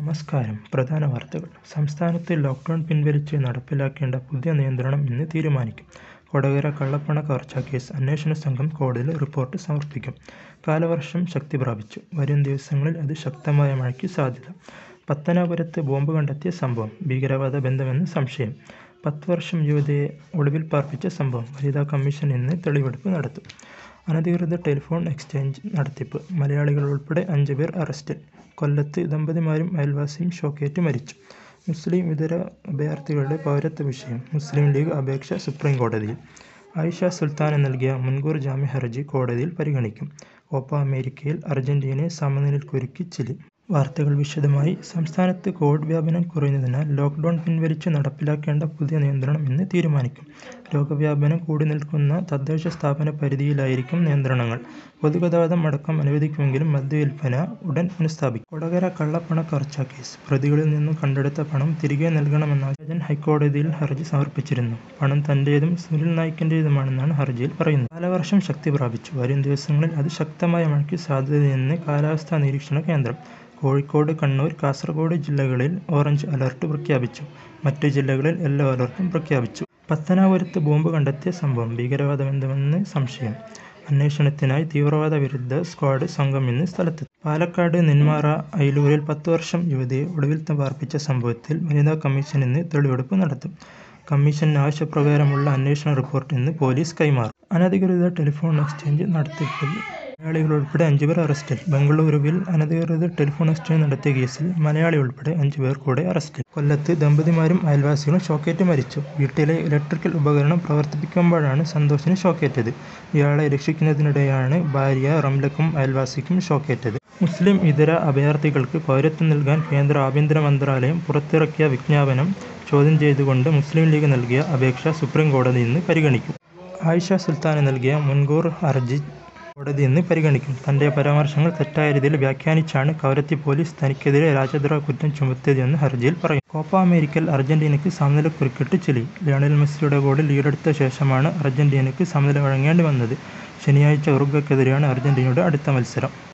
നമസ്കാരം. പ്രധാന വാർത്തകൾ. സംസ്ഥാനത്ത് ലോക്ക്ഡൗൺ പിൻവലിച്ച് നടപ്പിലാക്കേണ്ട പുതിയ നിയന്ത്രണം ഇന്ന് തീരുമാനിക്കും. കൊടകര കള്ളപ്പണ കവർച്ചാ കേസ് അന്വേഷണ സംഘം കോടതിയിൽ റിപ്പോർട്ട് സമർപ്പിക്കും. കാലവർഷം ശക്തി പ്രാപിച്ചു. വരും ദിവസങ്ങളിൽ അത് ശക്തമായ മഴയ്ക്ക് സാധ്യത. പത്തനാപുരത്ത് ബോംബ് കണ്ടെത്തിയ സംഭവം. ഭീകരവാദ ബന്ധമെന്ന് സംശയം. പത്ത് വർഷം യുവതിയെ ഒളിവിൽ പാർപ്പിച്ച സംഭവം. വനിതാ കമ്മീഷൻ ഇന്ന് തെളിവെടുപ്പ് നടത്തും. അനധികൃത ടെലിഫോൺ എക്സ്ചേഞ്ച് നടത്തിപ്പ്. മലയാളികൾ ഉൾപ്പെടെ അഞ്ച് പേർ അറസ്റ്റിൽ. കൊല്ലത്ത് ദമ്പതിമാരും അയൽവാസിയും ഷോക്കേറ്റ് മരിച്ചു. മുസ്ലിം ഇതര അഭയാർത്ഥികളുടെ പൗരത്വ വിഷയം. മുസ്ലിം ലീഗ് അപേക്ഷ സുപ്രീം കോടതിയിൽ. ആയിഷ സുൽത്താന നൽകിയ മുൻകൂർ ജാമ്യ ഹർജി കോടതിയിൽ പരിഗണിക്കും. കോപ്പ അമേരിക്കയിൽ അർജന്റീനയെ സമനിലയിൽ കുരുക്കി ചിലി. വാർത്തകൾ വിശദമായി. സംസ്ഥാനത്ത് കോവിഡ് വ്യാപനം കുറയുന്നതിനാൽ ലോക്ക്ഡൗൺ പിൻവലിച്ച് നടപ്പിലാക്കേണ്ട പുതിയ നിയന്ത്രണം ഇന്ന് തീരുമാനിക്കും. രോഗവ്യാപനം കൂടി നിൽക്കുന്ന തദ്ദേശ സ്ഥാപന പരിധിയിലായിരിക്കും നിയന്ത്രണങ്ങൾ. പൊതുഗതാഗതം അടക്കം അനുവദിക്കുമെങ്കിലും മദ്യവില്പന ഉടൻ പുനഃസ്ഥാപിക്കും. കൊടകര കള്ളപ്പണ കവർച്ചാ കേസ്. പ്രതികളിൽ നിന്നും കണ്ടെടുത്ത പണം തിരികെ നൽകണമെന്നാവശ്യം ഹൈക്കോടതിയിൽ ഹർജി സമർപ്പിച്ചിരുന്നു. പണം തന്റേതും സുനിൽ നായിക്കിന്റേതുമാണെന്നാണ് ഹർജിയിൽ പറയുന്നത്. കാലവർഷം ശക്തി പ്രാപിച്ചു. വരും ദിവസങ്ങളിൽ അതിശക്തമായ മഴയ്ക്ക് സാധ്യതയെന്ന് കാലാവസ്ഥാ നിരീക്ഷണ കേന്ദ്രം. കോഴിക്കോട് കണ്ണൂർ കാസർഗോഡ് ജില്ലകളിൽ ഓറഞ്ച് അലർട്ട് പ്രഖ്യാപിച്ചു. മറ്റു ജില്ലകളിൽ യെല്ലോ അലർട്ടും പ്രഖ്യാപിച്ചു. പത്തനാപുരത്ത് ബോംബ് കണ്ടെത്തിയ സംഭവം ഭീകരവാദമെന്തുമെന്ന് സംശയം. അന്വേഷണത്തിനായി തീവ്രവാദ വിരുദ്ധ സ്ക്വാഡ് സംഘം ഇന്ന് സ്ഥലത്തെത്തി. പാലക്കാട് നെന്മാറ അയിലൂരിൽ പത്ത് വർഷം യുവതിയെ ഒടുവിൽ പാർപ്പിച്ച സംഭവത്തിൽ വനിതാ കമ്മീഷൻ ഇന്ന് തെളിവെടുപ്പ് നടത്തും. കമ്മീഷൻ ആവശ്യപ്രകാരമുള്ള അന്വേഷണ റിപ്പോർട്ട് ഇന്ന് പോലീസ് കൈമാറും. അനധികൃത ടെലിഫോൺ എക്സ്ചേഞ്ച് നടത്തിപ്പിൽ മലയാളികൾ ഉൾപ്പെടെ അഞ്ചുപേർ അറസ്റ്റിൽ ബംഗളൂരുവിൽ അനധികൃത ടെലിഫോൺ എക്സ്ചേഞ്ച് നടത്തിയ കേസിൽ മലയാളി ഉൾപ്പെടെ അഞ്ചുപേർ കൂടെ അറസ്റ്റിൽ കൊല്ലത്ത് ദമ്പതിമാരും അയൽവാസികളും ഷോക്കേറ്റ് മരിച്ചു. വീട്ടിലെ ഇലക്ട്രിക്കൽ ഉപകരണം പ്രവർത്തിപ്പിക്കുമ്പോഴാണ് സന്തോഷിന് ഷോക്കേറ്റത്. ഇയാളെ രക്ഷിക്കുന്നതിനിടെയാണ് ഭാര്യ റംലക്കും അയൽവാസിക്കും ഷോക്കേറ്റത്. മുസ്ലിം ഇതര അഭയാർത്ഥികൾക്ക് പൗരത്വം നൽകാൻ കേന്ദ്ര ആഭ്യന്തര മന്ത്രാലയം പുറത്തിറക്കിയ വിജ്ഞാപനം ചോദ്യം ചെയ്തുകൊണ്ട് മുസ്ലിം ലീഗ് നൽകിയ അപേക്ഷ സുപ്രീം കോടതി ഇന്ന് പരിഗണിക്കും. ആയിഷ സുൽത്താന് നൽകിയ മുൻകൂർ ഹർജി കോടതി ഇന്ന് പരിഗണിക്കും തന്റെ പരാമർശങ്ങൾ തെറ്റായ രീതിയിൽ വ്യാഖ്യാനിച്ചാണ് കവരത്തി പോലീസ് തനിക്കെതിരെ രാജ്യദ്രോഹ കുറ്റം ചുമത്തിയതെന്ന് ഹർജിയിൽ പറയും കോപ്പ അമേരിക്കയിൽ അർജന്റീനയ്ക്ക് സമനിലക്കുരുക്കിട്ട് ചിലി. ലയണൽ മെസ്സിയുടെ ഗോളിൽ ലീഡെടുത്ത ശേഷമാണ് അർജന്റീനയ്ക്ക് സമനില വഴങ്ങേണ്ടി വന്നത്. ശനിയാഴ്ച ഉറുഗ്വയ്ക്കെതിരെയാണ് അർജന്റീനയുടെ അടുത്ത മത്സരം.